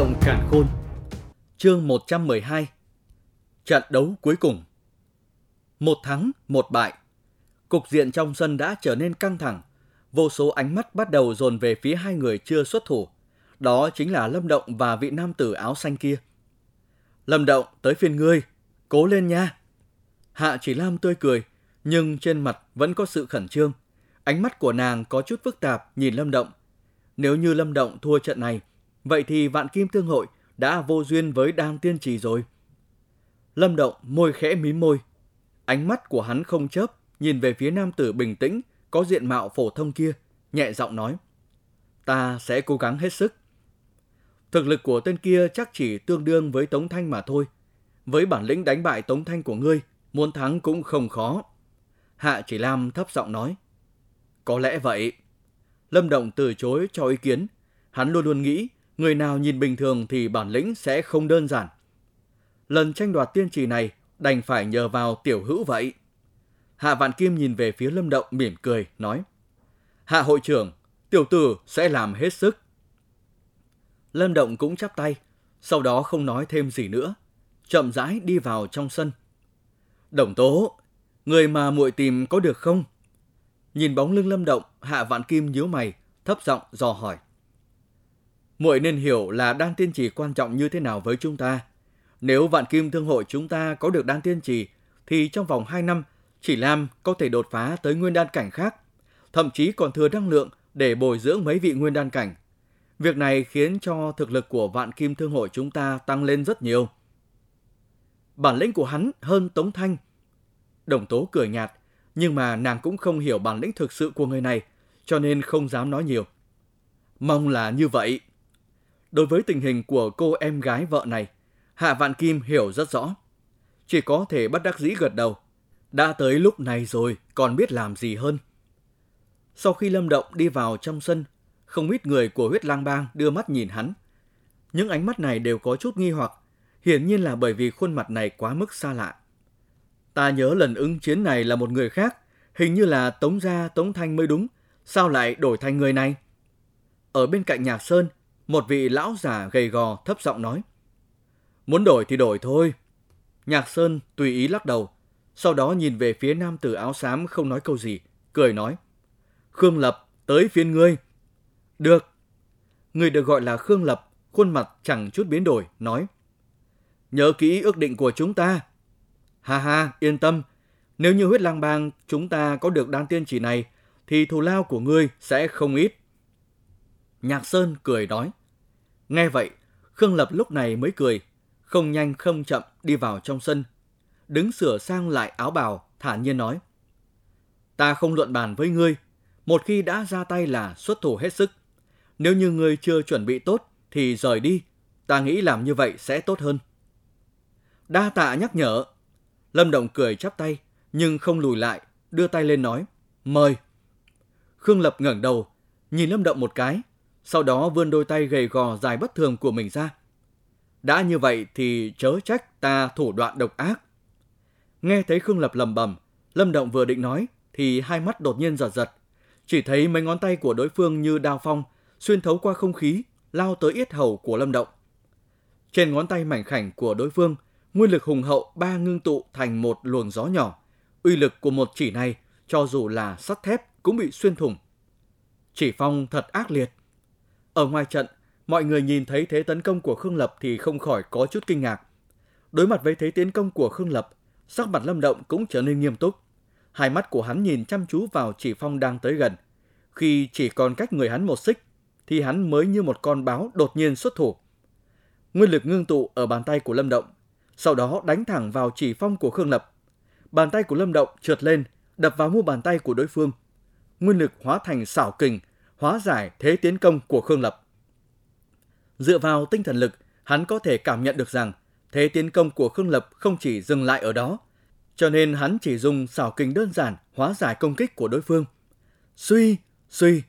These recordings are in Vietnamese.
động cản khôn Chương 112 Trận đấu cuối cùng. Một thắng, một bại. Cục diện trong sân đã trở nên căng thẳng. Vô số ánh mắt bắt đầu dồn về phía hai người chưa xuất thủ. Đó chính là Lâm Động và vị nam tử áo xanh kia. Lâm Động, tới phiên ngươi. Cố lên nha. Hạ chỉ Lam tươi cười Nhưng trên mặt vẫn có sự khẩn trương. Ánh mắt của nàng có chút phức tạp nhìn Lâm Động. Nếu như Lâm Động thua trận này Vậy thì Vạn Kim Tương Hội đã vô duyên với Đan Tiên Trì rồi. Lâm Động môi khẽ mím môi. Ánh mắt của hắn không chớp, nhìn về phía nam tử bình tĩnh, có diện mạo phổ thông kia, nhẹ giọng nói. Ta sẽ cố gắng hết sức. Thực lực của tên kia chắc chỉ tương đương với Tống Thanh mà thôi. Với bản lĩnh đánh bại Tống Thanh của ngươi, muốn thắng cũng không khó. Hạ chỉ Lam thấp giọng nói. Có lẽ vậy. Lâm Động từ chối cho ý kiến. Hắn luôn luôn nghĩ người nào nhìn bình thường thì bản lĩnh sẽ không đơn giản. Lần tranh đoạt tiên trì này đành phải nhờ vào tiểu hữu vậy. Hạ Vạn Kim nhìn về phía Lâm Động mỉm cười, nói Hạ hội trưởng, tiểu tử sẽ làm hết sức. Lâm Động cũng chắp tay, sau đó không nói thêm gì nữa, chậm rãi đi vào trong sân. Đồng tố, người mà muội tìm có được không? Nhìn bóng lưng Lâm Động, Hạ Vạn Kim nhíu mày, thấp giọng dò hỏi muội nên hiểu là đan tiên trì quan trọng như thế nào với chúng ta. Nếu vạn kim thương hội chúng ta có được đan tiên trì, thì trong vòng 2 năm, chỉ Lam có thể đột phá tới nguyên đan cảnh khác, thậm chí còn thừa năng lượng để bồi dưỡng mấy vị nguyên đan cảnh. Việc này khiến cho thực lực của vạn kim thương hội chúng ta tăng lên rất nhiều. Bản lĩnh của hắn hơn Tống Thanh. Đồng tố cười nhạt, nhưng mà nàng cũng không hiểu bản lĩnh thực sự của người này, cho nên không dám nói nhiều. Mong là như vậy. Đối với tình hình của cô em gái vợ này, Hạ Vạn Kim hiểu rất rõ. Chỉ có thể bất đắc dĩ gật đầu. Đã tới lúc này rồi, còn biết làm gì hơn. Sau khi Lâm Động đi vào trong sân, không ít người của huyết lang bang đưa mắt nhìn hắn. Những ánh mắt này đều có chút nghi hoặc, hiển nhiên là bởi vì khuôn mặt này quá mức xa lạ. Ta nhớ lần ứng chiến này là một người khác, hình như là Tống Gia Tống Thanh mới đúng, sao lại đổi thành người này? Ở bên cạnh Nhạc Sơn, một vị lão già gầy gò thấp giọng nói. Muốn đổi thì đổi thôi. Nhạc Sơn tùy ý lắc đầu, sau đó nhìn về phía nam tử áo xám không nói câu gì, cười nói. Khương Lập, tới phiên ngươi. Được. Người được gọi là Khương Lập, khuôn mặt chẳng chút biến đổi, nói. Nhớ kỹ ước định của chúng ta. Ha ha, yên tâm. Nếu như huyết lang bang chúng ta có được đan tiên chỉ này, thì thù lao của ngươi sẽ không ít. Nhạc Sơn cười nói. Nghe vậy, Khương Lập lúc này mới cười, không nhanh không chậm đi vào trong sân. Đứng sửa sang lại áo bào, thản nhiên nói. Ta không luận bàn với ngươi, một khi đã ra tay là xuất thủ hết sức. Nếu như ngươi chưa chuẩn bị tốt thì rời đi, ta nghĩ làm như vậy sẽ tốt hơn. Đa tạ nhắc nhở. Lâm Động cười chắp tay, nhưng không lùi lại, đưa tay lên nói, mời. Khương Lập ngẩng đầu, nhìn Lâm Động một cái, sau đó vươn đôi tay gầy gò dài bất thường của mình ra. Đã như vậy thì chớ trách ta thủ đoạn độc ác. Nghe thấy Khương Lập lầm bầm, Lâm Động vừa định nói thì hai mắt đột nhiên giật giật. Chỉ thấy mấy ngón tay của đối phương như đao phong, xuyên thấu qua không khí, lao tới yết hầu của Lâm Động. Trên ngón tay mảnh khảnh của đối phương, nguyên lực hùng hậu ba ngưng tụ thành một luồng gió nhỏ. Uy lực của một chỉ này, cho dù là sắt thép cũng bị xuyên thủng. Chỉ phong thật ác liệt. Ở ngoài trận, mọi người nhìn thấy thế tấn công của Khương Lập thì không khỏi có chút kinh ngạc. Đối mặt với thế tiến công của Khương Lập, sắc mặt Lâm Động cũng trở nên nghiêm túc. Hai mắt của hắn nhìn chăm chú vào chỉ phong đang tới gần. Khi chỉ còn cách người hắn một xích, thì hắn mới như một con báo đột nhiên xuất thủ. Nguyên lực ngưng tụ ở bàn tay của Lâm Động, sau đó đánh thẳng vào chỉ phong của Khương Lập. Bàn tay của Lâm Động trượt lên, đập vào mu bàn tay của đối phương. Nguyên lực hóa thành xảo kình, hóa giải thế tiến công của Khương Lập. Dựa vào tinh thần lực, hắn có thể cảm nhận được rằng thế tiến công của Khương Lập không chỉ dừng lại ở đó, cho nên hắn chỉ dùng xảo kình đơn giản hóa giải công kích của đối phương. Suy, suy.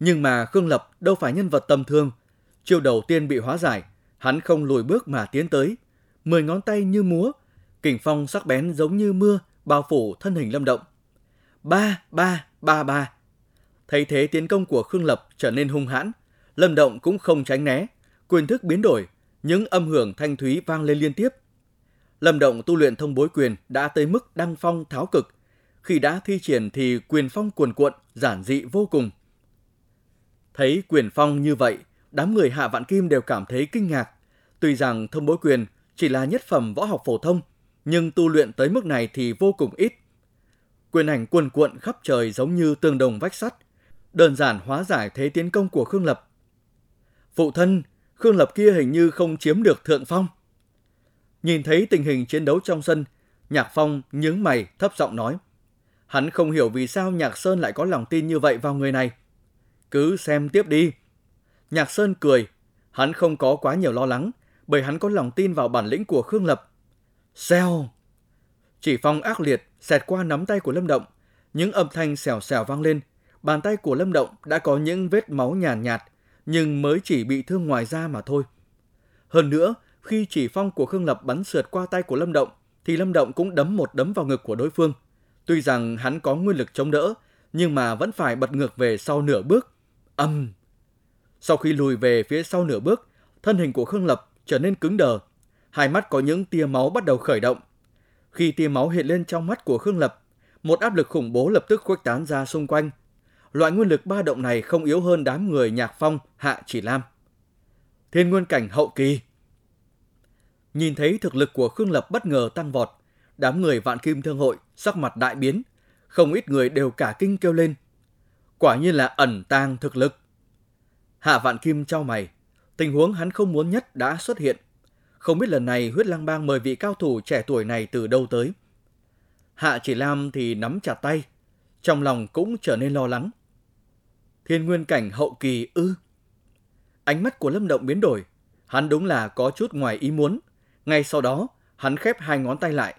Nhưng mà Khương Lập đâu phải nhân vật tầm thường. Chiêu đầu tiên bị hóa giải, hắn không lùi bước mà tiến tới. Mười ngón tay như múa, kình phong sắc bén giống như mưa, bao phủ thân hình lâm động. Ba, ba, ba, ba. Thấy thế tiến công của Khương Lập trở nên hung hãn, Lâm Động cũng không tránh né, quyền thức biến đổi, những âm hưởng thanh thúy vang lên liên tiếp. Lâm Động tu luyện thông bối quyền đã tới mức đăng phong tháo cực. Khi đã thi triển thì quyền phong cuồn cuộn, giản dị vô cùng. Thấy quyền phong như vậy, đám người Hạ Vạn Kim đều cảm thấy kinh ngạc. Tuy rằng thông bối quyền chỉ là nhất phẩm võ học phổ thông, nhưng tu luyện tới mức này thì vô cùng ít. Quyền ảnh cuồn cuộn khắp trời giống như tương đồng vách sắt, đơn giản hóa giải thế tiến công của Khương Lập. Phụ thân, Khương Lập kia hình như không chiếm được thượng phong. Nhìn thấy tình hình chiến đấu trong sân, Nhạc Phong nhướng mày thấp giọng nói. Hắn không hiểu vì sao Nhạc Sơn lại có lòng tin như vậy vào người này. Cứ xem tiếp đi. Nhạc Sơn cười. Hắn không có quá nhiều lo lắng, bởi hắn có lòng tin vào bản lĩnh của Khương Lập. Xèo! Chỉ phong ác liệt xẹt qua nắm tay của Lâm Động. Những âm thanh xèo xèo vang lên. Bàn tay của Lâm Động đã có những vết máu nhàn nhạt, nhạt, nhưng mới chỉ bị thương ngoài da mà thôi. Hơn nữa, khi chỉ phong của Khương Lập bắn sượt qua tay của Lâm Động, thì Lâm Động cũng đấm một đấm vào ngực của đối phương. Tuy rằng hắn có nguyên lực chống đỡ, nhưng mà vẫn phải bật ngược về sau nửa bước. Âm! Sau khi lùi về phía sau nửa bước, thân hình của Khương Lập trở nên cứng đờ. Hai mắt có những tia máu bắt đầu khởi động. Khi tia máu hiện lên trong mắt của Khương Lập, một áp lực khủng bố lập tức khuếch tán ra xung quanh. Loại nguyên lực ba động này không yếu hơn đám người Nhạc Phong, Hạ Chỉ Lam. Thiên nguyên cảnh hậu kỳ Nhìn thấy thực lực của Khương Lập bất ngờ tăng vọt, đám người vạn kim thương hội sắc mặt đại biến, không ít người đều cả kinh kêu lên. Quả nhiên là ẩn tàng thực lực. Hạ vạn kim trao mày, tình huống hắn không muốn nhất đã xuất hiện. Không biết lần này huyết lang bang mời vị cao thủ trẻ tuổi này từ đâu tới. Hạ chỉ lam thì nắm chặt tay, trong lòng cũng trở nên lo lắng. Thiên nguyên cảnh hậu kỳ ư. Ánh mắt của Lâm Động biến đổi, hắn đúng là có chút ngoài ý muốn, ngay sau đó, hắn khép hai ngón tay lại,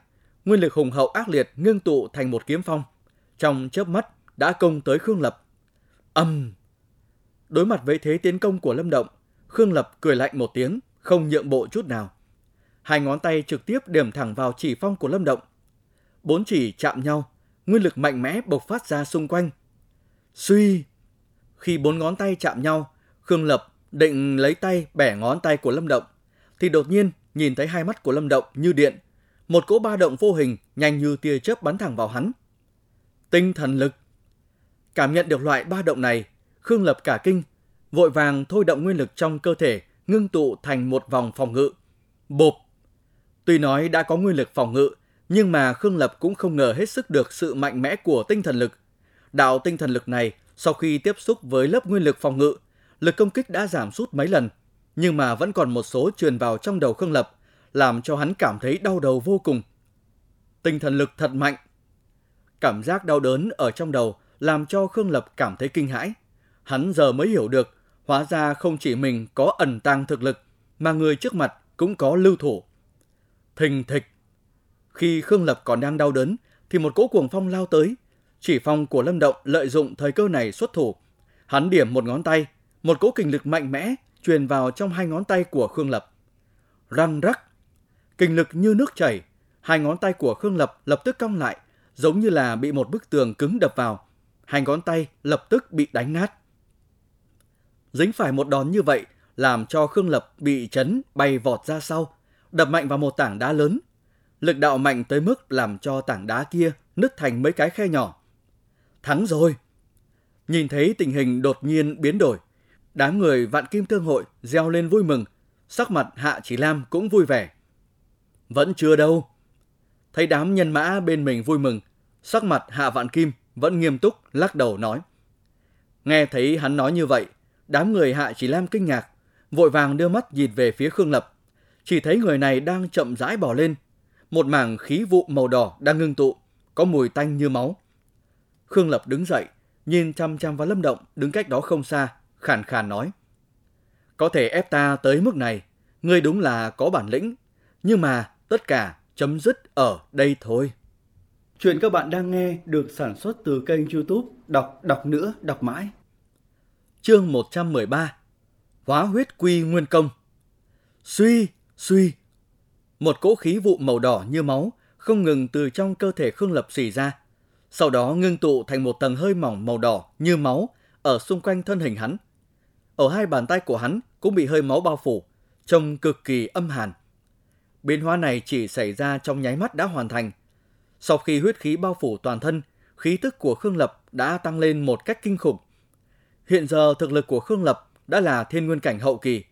nguyên lực hùng hậu ác liệt ngưng tụ thành một kiếm phong. Trong chớp mắt đã công tới Khương Lập. Âm! Đối mặt với thế tiến công của Lâm Động, Khương Lập cười lạnh một tiếng, không nhượng bộ chút nào. Hai ngón tay trực tiếp điểm thẳng vào chỉ phong của Lâm Động. Bốn chỉ chạm nhau, nguyên lực mạnh mẽ bộc phát ra xung quanh. Suy! Khi bốn ngón tay chạm nhau, Khương Lập định lấy tay bẻ ngón tay của Lâm Động, thì đột nhiên nhìn thấy hai mắt của Lâm Động như điện, một cỗ ba động vô hình nhanh như tia chớp bắn thẳng vào hắn. Tinh thần lực. Cảm nhận được loại ba động này, Khương Lập cả kinh, vội vàng thôi động nguyên lực trong cơ thể, ngưng tụ thành một vòng phòng ngự. Bộp. Tuy nói đã có nguyên lực phòng ngự, nhưng mà Khương Lập cũng không ngờ hết sức được sự mạnh mẽ của tinh thần lực. Đạo tinh thần lực này, sau khi tiếp xúc với lớp nguyên lực phòng ngự, lực công kích đã giảm sút mấy lần – nhưng mà vẫn còn một số truyền vào trong đầu Khương Lập, làm cho hắn cảm thấy đau đầu vô cùng. Tinh thần lực thật mạnh. Cảm giác đau đớn ở trong đầu làm cho Khương Lập cảm thấy kinh hãi. Hắn giờ mới hiểu được, hóa ra không chỉ mình có ẩn tàng thực lực, mà người trước mặt cũng có lưu thủ. Thình thịch. Khi Khương Lập còn đang đau đớn, thì một cỗ cuồng phong lao tới. Chỉ phong của Lâm Động lợi dụng thời cơ này xuất thủ. Hắn điểm một ngón tay, một cỗ kình lực mạnh mẽ truyền vào trong hai ngón tay của Khương Lập. Răng rắc, kinh lực như nước chảy, hai ngón tay của Khương Lập lập tức cong lại, giống như là bị một bức tường cứng đập vào. Hai ngón tay lập tức bị đánh nát. Dính phải một đòn như vậy, làm cho Khương Lập bị chấn bay vọt ra sau, đập mạnh vào một tảng đá lớn. Lực đạo mạnh tới mức làm cho tảng đá kia nứt thành mấy cái khe nhỏ. Thắng rồi! Nhìn thấy tình hình đột nhiên biến đổi, Đám người vạn kim thương hội reo lên vui mừng, sắc mặt Hạ Chỉ Lam cũng vui vẻ. Vẫn chưa đâu. Thấy đám nhân mã bên mình vui mừng, sắc mặt Hạ Vạn Kim vẫn nghiêm túc lắc đầu nói. Nghe thấy hắn nói như vậy, đám người Hạ Chỉ Lam kinh ngạc, vội vàng đưa mắt nhìn về phía Khương Lập. Chỉ thấy người này đang chậm rãi bỏ lên, một mảng khí vụ màu đỏ đang ngưng tụ, có mùi tanh như máu. Khương Lập đứng dậy, nhìn chăm chăm vào Lâm Động đứng cách đó không xa, khàn khàn nói. Có thể ép ta tới mức này, ngươi đúng là có bản lĩnh, nhưng mà tất cả chấm dứt ở đây thôi. Chuyện các bạn đang nghe được sản xuất từ kênh youtube Đọc Đọc Nữa Đọc Mãi. Chương 113 Hóa huyết quy nguyên công Suy, suy Một cỗ khí vụ màu đỏ như máu không ngừng từ trong cơ thể Khương Lập xì ra. Sau đó ngưng tụ thành một tầng hơi mỏng màu đỏ như máu ở xung quanh thân hình hắn. Ở hai bàn tay của hắn cũng bị hơi máu bao phủ, trông cực kỳ âm hàn. Biến hóa này chỉ xảy ra trong nháy mắt đã hoàn thành. Sau khi huyết khí bao phủ toàn thân, khí tức của Khương Lập đã tăng lên một cách kinh khủng. Hiện giờ thực lực của Khương Lập đã là thiên nguyên cảnh hậu kỳ.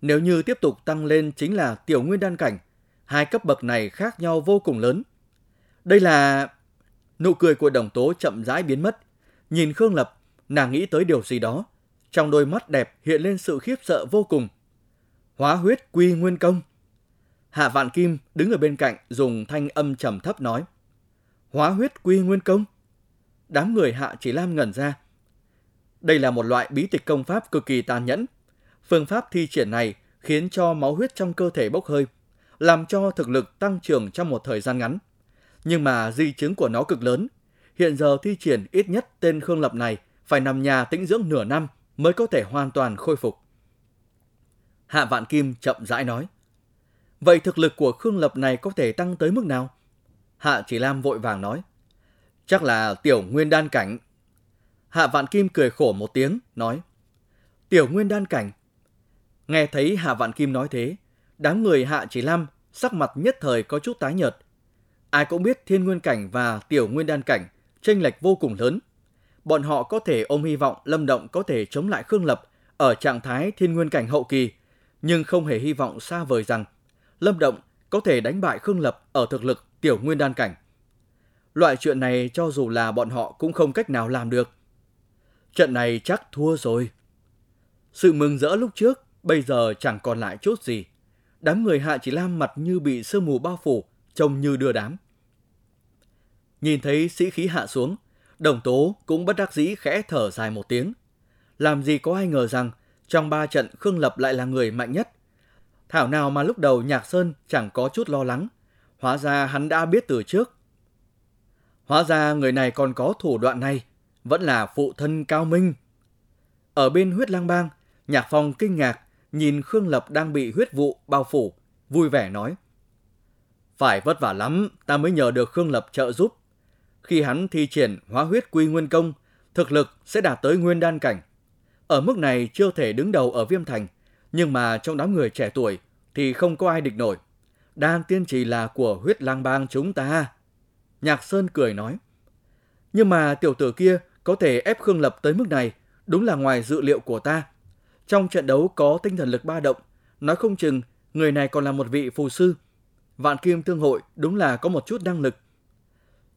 Nếu như tiếp tục tăng lên chính là tiểu nguyên đan cảnh, hai cấp bậc này khác nhau vô cùng lớn. Đây là... Nụ cười của đồng tố chậm rãi biến mất. Nhìn Khương Lập, nàng nghĩ tới điều gì đó. Trong đôi mắt đẹp hiện lên sự khiếp sợ vô cùng. Hóa huyết quy nguyên công. Hạ Vạn Kim đứng ở bên cạnh dùng thanh âm trầm thấp nói. Hóa huyết quy nguyên công. Đám người Hạ Chỉ Lam ngẩn ra. Đây là một loại bí tịch công pháp cực kỳ tàn nhẫn. Phương pháp thi triển này khiến cho máu huyết trong cơ thể bốc hơi, làm cho thực lực tăng trưởng trong một thời gian ngắn. Nhưng mà di chứng của nó cực lớn. Hiện giờ thi triển ít nhất tên Khương Lập này phải nằm nhà tĩnh dưỡng nửa năm mới có thể hoàn toàn khôi phục. Hạ Vạn Kim chậm rãi nói. Vậy thực lực của Khương Lập này có thể tăng tới mức nào? Hạ Chỉ Lam vội vàng nói. Chắc là tiểu nguyên đan cảnh. Hạ Vạn Kim cười khổ một tiếng, nói. Tiểu nguyên đan cảnh. Nghe thấy Hạ Vạn Kim nói thế, đám người Hạ Chỉ Lam sắc mặt nhất thời có chút tái nhợt. Ai cũng biết thiên nguyên cảnh và tiểu nguyên đan cảnh chênh lệch vô cùng lớn. Bọn họ có thể ôm hy vọng Lâm Động có thể chống lại Khương Lập ở trạng thái thiên nguyên cảnh hậu kỳ, nhưng không hề hy vọng xa vời rằng Lâm Động có thể đánh bại Khương Lập ở thực lực tiểu nguyên đan cảnh. Loại chuyện này cho dù là bọn họ cũng không cách nào làm được. Trận này chắc thua rồi. Sự mừng rỡ lúc trước bây giờ chẳng còn lại chút gì. Đám người Hạ Chỉ Lam mặt như bị sương mù bao phủ, trông như đưa đám. Nhìn thấy sĩ khí hạ xuống, đồng tố cũng bất đắc dĩ khẽ thở dài một tiếng. Làm gì có ai ngờ rằng trong ba trận Khương Lập lại là người mạnh nhất. Thảo nào mà lúc đầu Nhạc Sơn chẳng có chút lo lắng. Hóa ra hắn đã biết từ trước. Hóa ra người này còn có thủ đoạn này, vẫn là phụ thân cao minh. Ở bên huyết lang bang, Nhạc Phong kinh ngạc nhìn Khương Lập đang bị huyết vụ bao phủ, vui vẻ nói. Phải vất vả lắm, ta mới nhờ được Khương Lập trợ giúp. Khi hắn thi triển hóa huyết quy nguyên công, thực lực sẽ đạt tới nguyên đan cảnh. Ở mức này chưa thể đứng đầu ở viêm thành, nhưng mà trong đám người trẻ tuổi thì không có ai địch nổi. Đan tiên trì là của huyết lang bang chúng ta. Nhạc Sơn cười nói. Nhưng mà tiểu tử kia có thể ép Khương Lập tới mức này, đúng là ngoài dự liệu của ta. Trong trận đấu có tinh thần lực ba động, nói không chừng người này còn là một vị phù sư. Vạn Kim Thương Hội đúng là có một chút năng lực.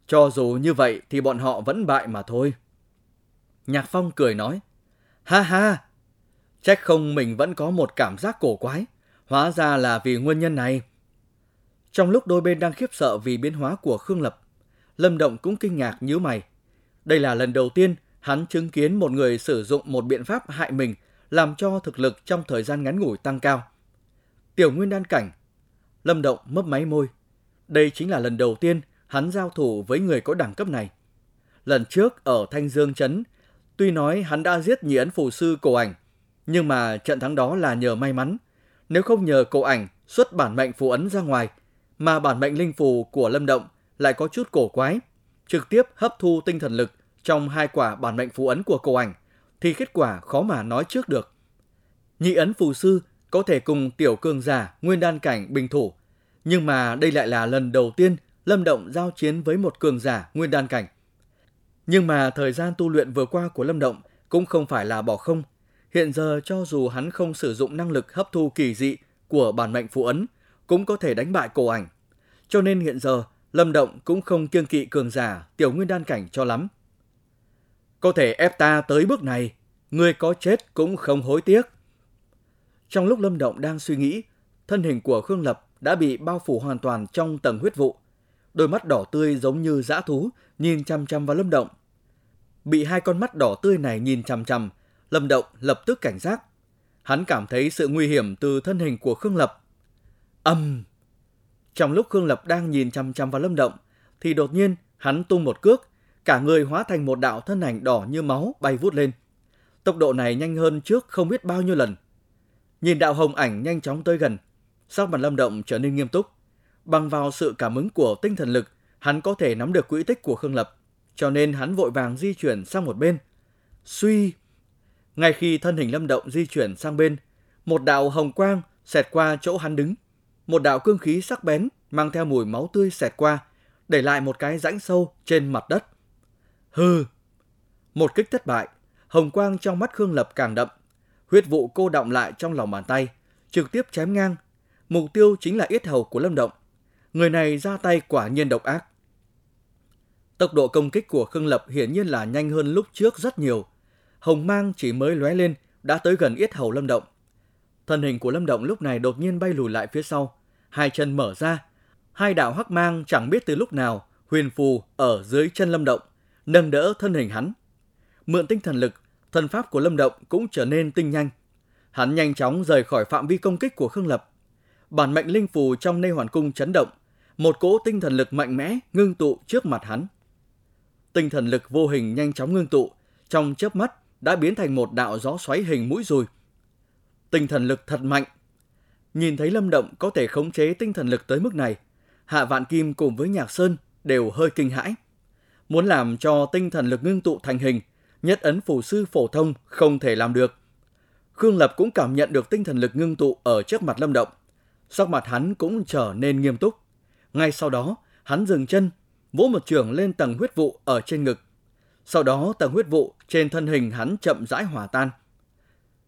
Cho dù như vậy thì bọn họ vẫn bại mà thôi. Nhạc Phong cười nói, ha ha, trách không mình vẫn có một cảm giác cổ quái, hóa ra là vì nguyên nhân này. Trong lúc đôi bên đang khiếp sợ vì biến hóa của Khương Lập, Lâm Động cũng kinh ngạc nhíu mày. Đây là lần đầu tiên hắn chứng kiến một người sử dụng một biện pháp hại mình làm cho thực lực trong thời gian ngắn ngủi tăng cao. Tiểu Nguyên đan cảnh, Lâm Động mấp máy môi. Đây chính là lần đầu tiên hắn giao thủ với người có đẳng cấp này. Lần trước ở Thanh Dương Trấn, tuy nói hắn đã giết nhị ấn phù sư cổ ảnh, nhưng mà trận thắng đó là nhờ may mắn. Nếu không nhờ cổ ảnh xuất bản mệnh phù ấn ra ngoài, mà bản mệnh linh phù của Lâm Động lại có chút cổ quái, trực tiếp hấp thu tinh thần lực trong hai quả bản mệnh phù ấn của cổ ảnh, thì kết quả khó mà nói trước được. Nhị ấn phù sư có thể cùng tiểu Cương giả nguyên đan cảnh bình thủ, nhưng mà đây lại là lần đầu tiên Lâm Động giao chiến với một cường giả nguyên đan cảnh. Nhưng mà thời gian tu luyện vừa qua của Lâm Động cũng không phải là bỏ không. Hiện giờ cho dù hắn không sử dụng năng lực hấp thu kỳ dị của bản mệnh phụ ấn, cũng có thể đánh bại cổ ảnh. Cho nên hiện giờ, Lâm Động cũng không kiêng kỵ cường giả tiểu nguyên đan cảnh cho lắm. Có thể ép ta tới bước này, người có chết cũng không hối tiếc. Trong lúc Lâm Động đang suy nghĩ, thân hình của Khương Lập đã bị bao phủ hoàn toàn trong tầng huyết vụ. Đôi mắt đỏ tươi giống như dã thú, nhìn chăm chăm vào Lâm Động. Bị hai con mắt đỏ tươi này nhìn chăm chăm, Lâm Động lập tức cảnh giác. Hắn cảm thấy sự nguy hiểm từ thân hình của Khương Lập. Âm! Trong lúc Khương Lập đang nhìn chăm chăm vào Lâm Động, thì đột nhiên hắn tung một cước, cả người hóa thành một đạo thân ảnh đỏ như máu bay vút lên. Tốc độ này nhanh hơn trước không biết bao nhiêu lần. Nhìn đạo hồng ảnh nhanh chóng tới gần, sắc mặt Lâm Động trở nên nghiêm túc. Bằng vào sự cảm ứng của tinh thần lực, hắn có thể nắm được quỹ tích của Khương Lập, cho nên hắn vội vàng di chuyển sang một bên. Suy! Ngay khi thân hình Lâm Động di chuyển sang bên, một đạo hồng quang xẹt qua chỗ hắn đứng. Một đạo cương khí sắc bén mang theo mùi máu tươi xẹt qua, để lại một cái rãnh sâu trên mặt đất. Hừ! Một kích thất bại, hồng quang trong mắt Khương Lập càng đậm. Huyết vụ cô động lại trong lòng bàn tay, trực tiếp chém ngang. Mục tiêu chính là yết hầu của Lâm Động. Người này ra tay quả nhiên độc ác. Tốc độ công kích của Khương Lập hiển nhiên là nhanh hơn lúc trước rất nhiều. Hồng mang chỉ mới lóe lên đã tới gần yết hầu Lâm Động. Thân hình của Lâm Động lúc này đột nhiên bay lùi lại phía sau, hai chân mở ra, hai đạo hắc mang chẳng biết từ lúc nào huyền phù ở dưới chân Lâm Động, nâng đỡ thân hình hắn. Mượn tinh thần lực, thân pháp của Lâm Động cũng trở nên tinh nhanh. Hắn nhanh chóng rời khỏi phạm vi công kích của Khương Lập. Bản mệnh linh phù trong nê hoàn cung chấn động, một cỗ tinh thần lực mạnh mẽ ngưng tụ trước mặt hắn. Tinh thần lực vô hình nhanh chóng ngưng tụ, trong chớp mắt đã biến thành một đạo gió xoáy hình mũi dùi. Tinh thần lực thật mạnh. Nhìn thấy Lâm Động có thể khống chế tinh thần lực tới mức này, Hạ Vạn Kim cùng với Nhạc Sơn đều hơi kinh hãi. Muốn làm cho tinh thần lực ngưng tụ thành hình, nhất ấn phù sư phổ thông không thể làm được. Khương Lập cũng cảm nhận được tinh thần lực ngưng tụ ở trước mặt Lâm Động. Sắc mặt hắn cũng trở nên nghiêm túc. Ngay sau đó, hắn dừng chân, vỗ một trường lên tầng huyết vụ ở trên ngực. Sau đó tầng huyết vụ trên thân hình hắn chậm rãi hòa tan.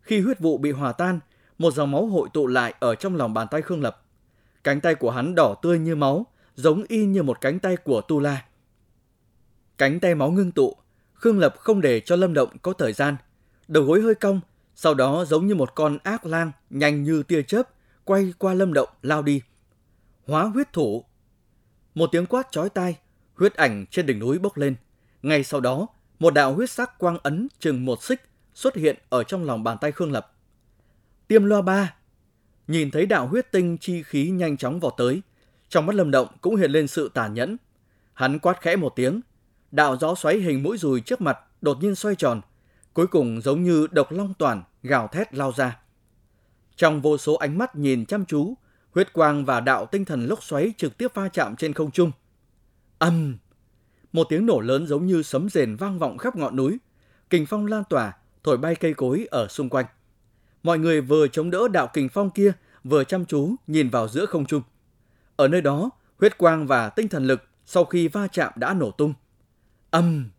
Khi huyết vụ bị hòa tan, một dòng máu hội tụ lại ở trong lòng bàn tay Khương Lập. Cánh tay của hắn đỏ tươi như máu, giống y như một cánh tay của Tu La. Cánh tay máu ngưng tụ, Khương Lập không để cho Lâm Động có thời gian. Đầu gối hơi cong, sau đó giống như một con ác lang nhanh như tia chớp, quay qua Lâm Động lao đi. Hóa huyết thủ. Một tiếng quát chói tai, huyết ảnh trên đỉnh núi bốc lên. Ngay sau đó, một đạo huyết sắc quang ấn chừng một xích xuất hiện ở trong lòng bàn tay Khương Lập. Tiêm loa ba. Nhìn thấy đạo huyết tinh chi khí nhanh chóng vọt tới, trong mắt Lâm Động cũng hiện lên sự tàn nhẫn. Hắn quát khẽ một tiếng, đạo gió xoáy hình mũi dùi trước mặt đột nhiên xoay tròn, cuối cùng giống như độc long toàn gào thét lao ra. Trong vô số ánh mắt nhìn chăm chú, huyết quang và đạo tinh thần lốc xoáy trực tiếp va chạm trên không trung. Âm! Một tiếng nổ lớn giống như sấm rền vang vọng khắp ngọn núi, kình phong lan tỏa, thổi bay cây cối ở xung quanh. Mọi người vừa chống đỡ đạo kình phong kia, vừa chăm chú nhìn vào giữa không trung. Ở nơi đó, huyết quang và tinh thần lực sau khi va chạm đã nổ tung. Âm!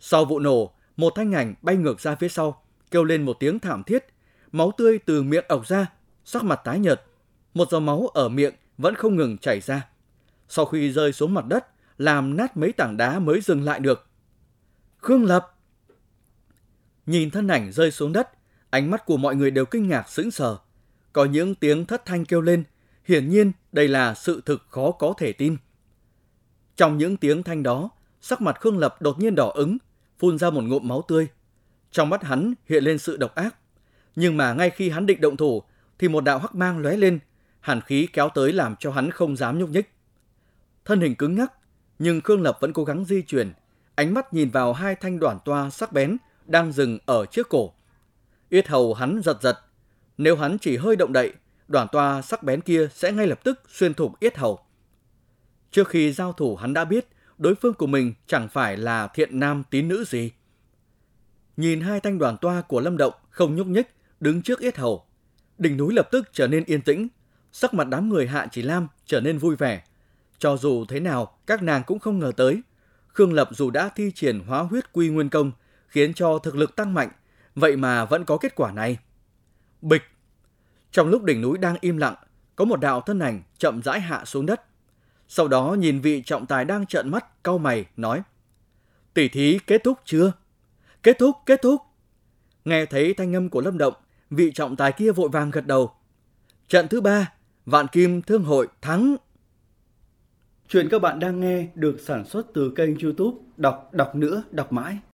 Sau vụ nổ, một thanh ảnh bay ngược ra phía sau, kêu lên một tiếng thảm thiết, máu tươi từ miệng ọc ra, sắc mặt tái nhợt. Một giọt máu ở miệng vẫn không ngừng chảy ra. Sau khi rơi xuống mặt đất, làm nát mấy tảng đá mới dừng lại được. Khương Lập! Nhìn thân ảnh rơi xuống đất, ánh mắt của mọi người đều kinh ngạc sững sờ. Có những tiếng thất thanh kêu lên, hiển nhiên đây là sự thực khó có thể tin. Trong những tiếng thanh đó, sắc mặt Khương Lập đột nhiên đỏ ứng, phun ra một ngụm máu tươi. Trong mắt hắn hiện lên sự độc ác. Nhưng mà ngay khi hắn định động thủ, thì một đạo hắc mang lóe lên, hàn khí kéo tới làm cho hắn không dám nhúc nhích. Thân hình cứng ngắc, nhưng Khương Lập vẫn cố gắng di chuyển, ánh mắt nhìn vào hai thanh đoạn toa sắc bén đang dừng ở trước cổ. Yết hầu hắn giật giật, nếu hắn chỉ hơi động đậy, đoạn toa sắc bén kia sẽ ngay lập tức xuyên thủng yết hầu. Trước khi giao thủ hắn đã biết đối phương của mình chẳng phải là thiện nam tín nữ gì. Nhìn hai thanh đoàn toa của Lâm Động không nhúc nhích, đứng trước yết hầu. Đỉnh núi lập tức trở nên yên tĩnh, sắc mặt đám người Hạ Chỉ Lam trở nên vui vẻ. Cho dù thế nào, các nàng cũng không ngờ tới. Khương Lập dù đã thi triển hóa huyết quy nguyên công, khiến cho thực lực tăng mạnh, vậy mà vẫn có kết quả này. Bịch! Trong lúc đỉnh núi đang im lặng, có một đạo thân ảnh chậm rãi hạ xuống đất. Sau đó nhìn vị trọng tài đang trợn mắt, cau mày, nói Tỷ thí kết thúc chưa? Kết thúc, kết thúc. Nghe thấy thanh âm của Lâm Động, vị trọng tài kia vội vàng gật đầu. Trận thứ ba, Vạn Kim Thương Hội thắng. Chuyện các bạn đang nghe được sản xuất từ kênh youtube Đọc Đọc Nữa, Đọc Mãi.